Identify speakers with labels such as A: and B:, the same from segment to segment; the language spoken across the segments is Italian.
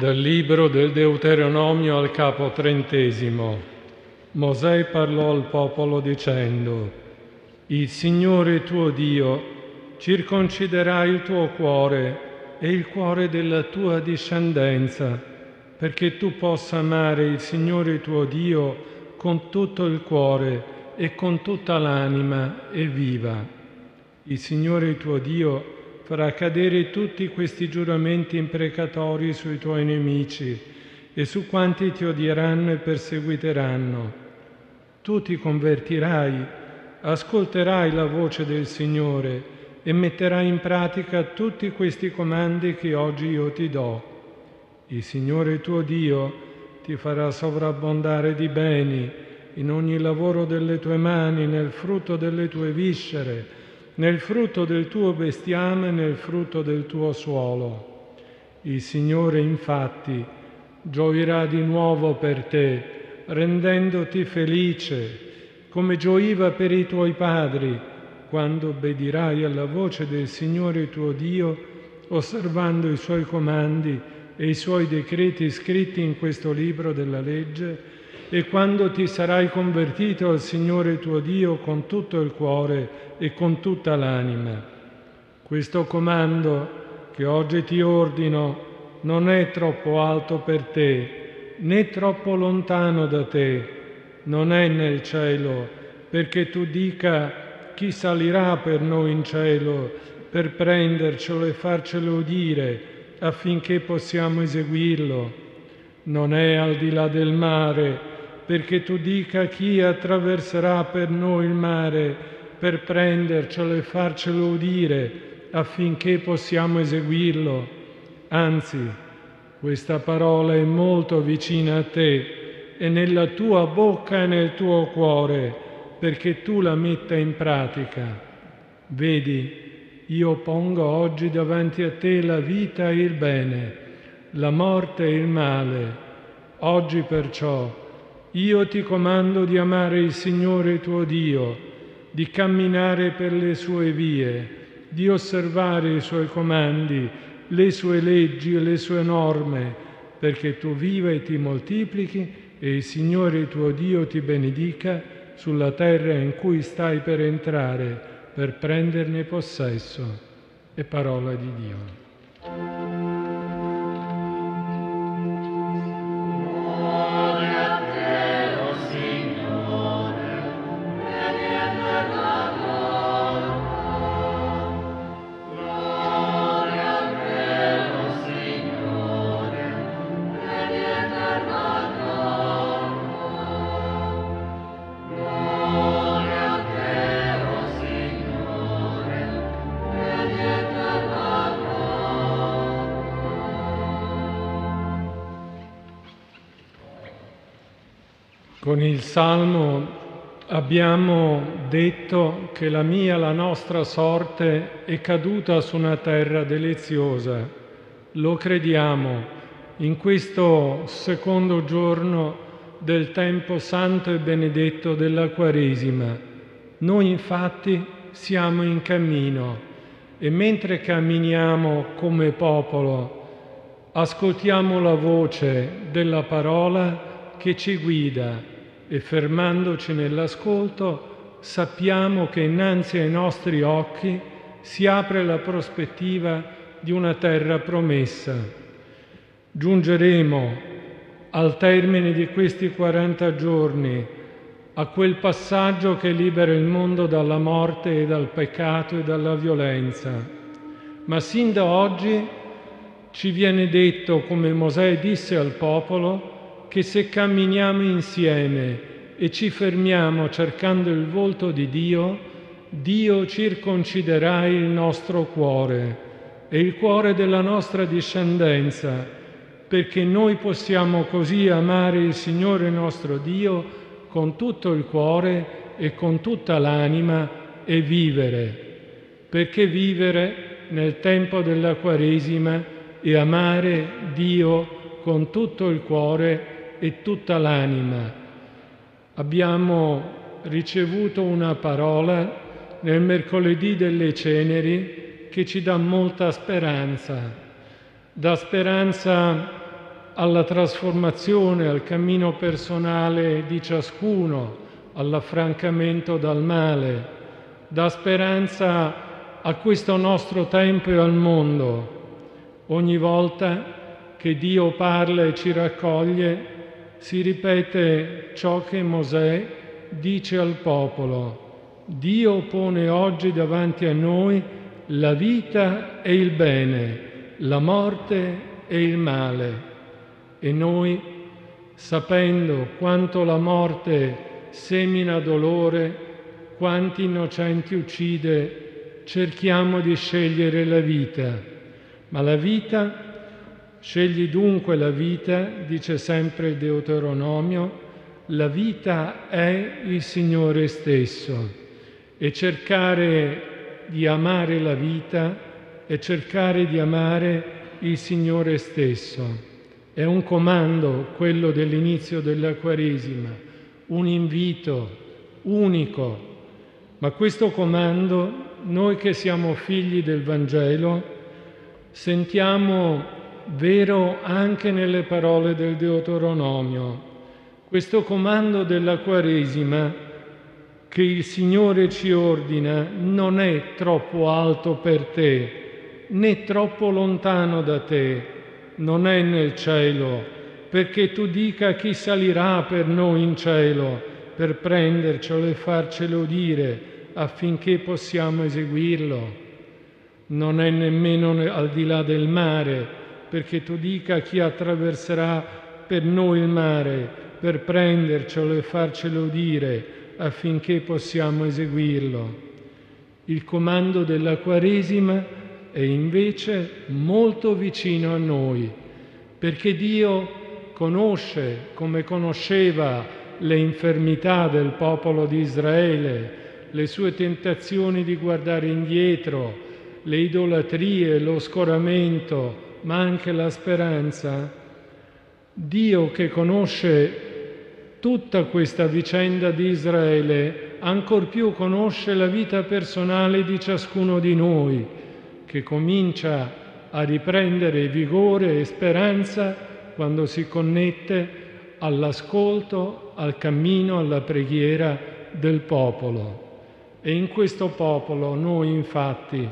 A: Dal libro del Deuteronomio al capo trentesimo. Mosè parlò al popolo dicendo, Il Signore tuo Dio circonciderà il tuo cuore e il cuore della tua discendenza, perché tu possa amare il Signore tuo Dio con tutto il cuore e con tutta l'anima e viva. Il Signore tuo Dio farà cadere tutti questi giuramenti imprecatori sui tuoi nemici e su quanti ti odieranno e perseguiteranno. Tu ti convertirai, ascolterai la voce del Signore e metterai in pratica tutti questi comandi che oggi io ti do. Il Signore tuo Dio ti farà sovrabbondare di beni in ogni lavoro delle tue mani, nel frutto delle tue viscere, nel frutto del tuo bestiame nel frutto del tuo suolo. Il Signore infatti gioirà di nuovo per te, rendendoti felice, come gioiva per i tuoi padri, quando obbedirai alla voce del Signore tuo Dio, osservando i suoi comandi e i suoi decreti scritti in questo libro della legge, e quando ti sarai convertito al Signore tuo Dio con tutto il cuore e con tutta l'anima. Questo comando che oggi ti ordino non è troppo alto per te, né troppo lontano da te, non è nel cielo, perché tu dica chi salirà per noi in cielo per prendercelo e farcelo udire affinché possiamo eseguirlo. Non è al di là del mare, perché tu dica chi attraverserà per noi il mare per prendercelo e farcelo udire affinché possiamo eseguirlo. Anzi, questa parola è molto vicina a te, è nella tua bocca e nel tuo cuore, perché tu la metta in pratica. Vedi, io pongo oggi davanti a te la vita e il bene, la morte e il male. Oggi perciò io ti comando di amare il Signore tuo Dio, di camminare per le sue vie, di osservare i suoi comandi, le sue leggi e le sue norme, perché tu viva e ti moltiplichi e il Signore tuo Dio ti benedica sulla terra in cui stai per entrare, per prenderne possesso. È parola di Dio. Con il Salmo abbiamo detto che la mia, la nostra sorte è caduta su una terra deliziosa. Lo crediamo in questo secondo giorno del tempo santo e benedetto della Quaresima. Noi infatti siamo in cammino e mentre camminiamo come popolo ascoltiamo la voce della parola che ci guida e fermandoci nell'ascolto sappiamo che innanzi ai nostri occhi si apre la prospettiva di una terra promessa. Giungeremo al termine di questi 40 giorni a quel passaggio che libera il mondo dalla morte e dal peccato e dalla violenza. Ma sin da oggi ci viene detto, come Mosè disse al popolo, che se camminiamo insieme e ci fermiamo cercando il volto di Dio, Dio circonciderà il nostro cuore e il cuore della nostra discendenza, perché noi possiamo così amare il Signore nostro Dio con tutto il cuore e con tutta l'anima e vivere. Perché vivere nel tempo della Quaresima e amare Dio con tutto il cuore e tutta l'anima. Abbiamo ricevuto una parola nel mercoledì delle ceneri che ci dà molta speranza. Dà speranza alla trasformazione, al cammino personale di ciascuno, all'affrancamento dal male, dà speranza a questo nostro tempo e al mondo. Ogni volta che Dio parla e ci raccoglie, si ripete ciò che Mosè dice al popolo. Dio pone oggi davanti a noi la vita e il bene, la morte e il male. E noi, sapendo quanto la morte semina dolore, quanti innocenti uccide, cerchiamo di scegliere la vita. Ma la vita Scegli dunque la vita, dice sempre il Deuteronomio, la vita è il Signore stesso e cercare di amare la vita è cercare di amare il Signore stesso. È un comando quello dell'inizio della Quaresima, un invito unico, ma questo comando noi che siamo figli del Vangelo sentiamo vero anche nelle parole del Deuteronomio. Questo comando della Quaresima che il Signore ci ordina non è troppo alto per te, né troppo lontano da te, non è nel cielo, perché tu dica chi salirà per noi in cielo, per prendercelo e farcelo dire affinché possiamo eseguirlo. Non è nemmeno al di là del mare, perché tu dica chi attraverserà per noi il mare, per prendercelo e farcelo dire affinché possiamo eseguirlo. Il comando della Quaresima è invece molto vicino a noi, perché Dio conosce come conosceva le infermità del popolo di Israele, le sue tentazioni di guardare indietro, le idolatrie, lo scoramento, ma anche la speranza, Dio che conosce tutta questa vicenda di Israele, ancor più conosce la vita personale di ciascuno di noi, che comincia a riprendere vigore e speranza quando si connette all'ascolto, al cammino, alla preghiera del popolo. E in questo popolo noi infatti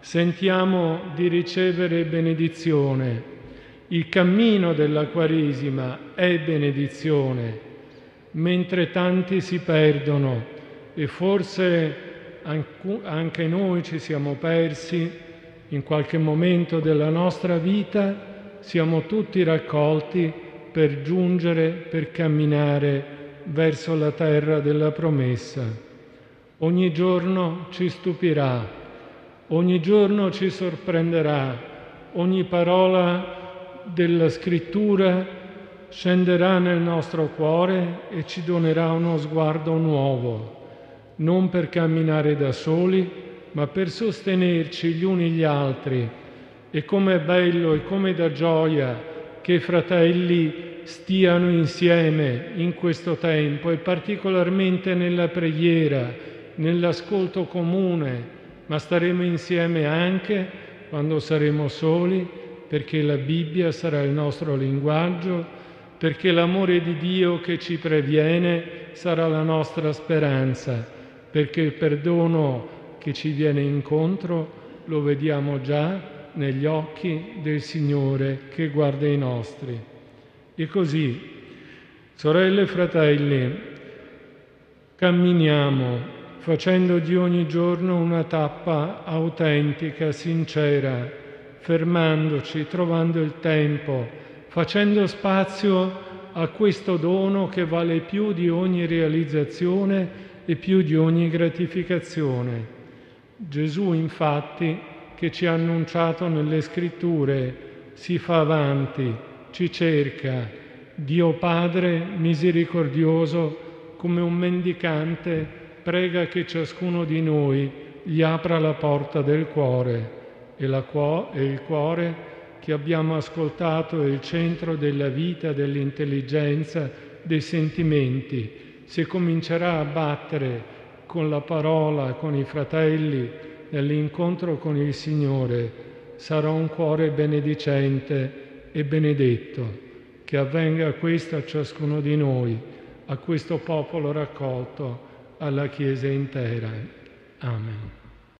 A: sentiamo di ricevere benedizione. Il cammino della Quaresima è benedizione, mentre tanti si perdono e forse anche noi ci siamo persi in qualche momento della nostra vita, siamo tutti raccolti per giungere, per camminare verso la terra della promessa. Ogni giorno ci stupirà Ogni giorno ci sorprenderà, ogni parola della scrittura scenderà nel nostro cuore e ci donerà uno sguardo nuovo, non per camminare da soli, ma per sostenerci gli uni gli altri. E com'è bello e come da gioia che i fratelli stiano insieme in questo tempo e particolarmente nella preghiera, nell'ascolto comune ma staremo insieme anche quando saremo soli, perché la Bibbia sarà il nostro linguaggio, perché l'amore di Dio che ci previene sarà la nostra speranza, perché il perdono che ci viene incontro lo vediamo già negli occhi del Signore che guarda i nostri. E così, sorelle e fratelli, camminiamo facendo di ogni giorno una tappa autentica, sincera, fermandoci, trovando il tempo, facendo spazio a questo dono che vale più di ogni realizzazione e più di ogni gratificazione. Gesù infatti, che ci ha annunciato nelle scritture, si fa avanti, ci cerca, Dio Padre misericordioso come un mendicante prega che ciascuno di noi gli apra la porta del cuore e, cuo- e il cuore che abbiamo ascoltato è il centro della vita, dell'intelligenza, dei sentimenti. Se comincerà a battere con la parola, con i fratelli, nell'incontro con il Signore, sarà un cuore benedicente e benedetto. che avvenga questo a ciascuno di noi, a questo popolo raccolto, alla Chiesa intera. Amen.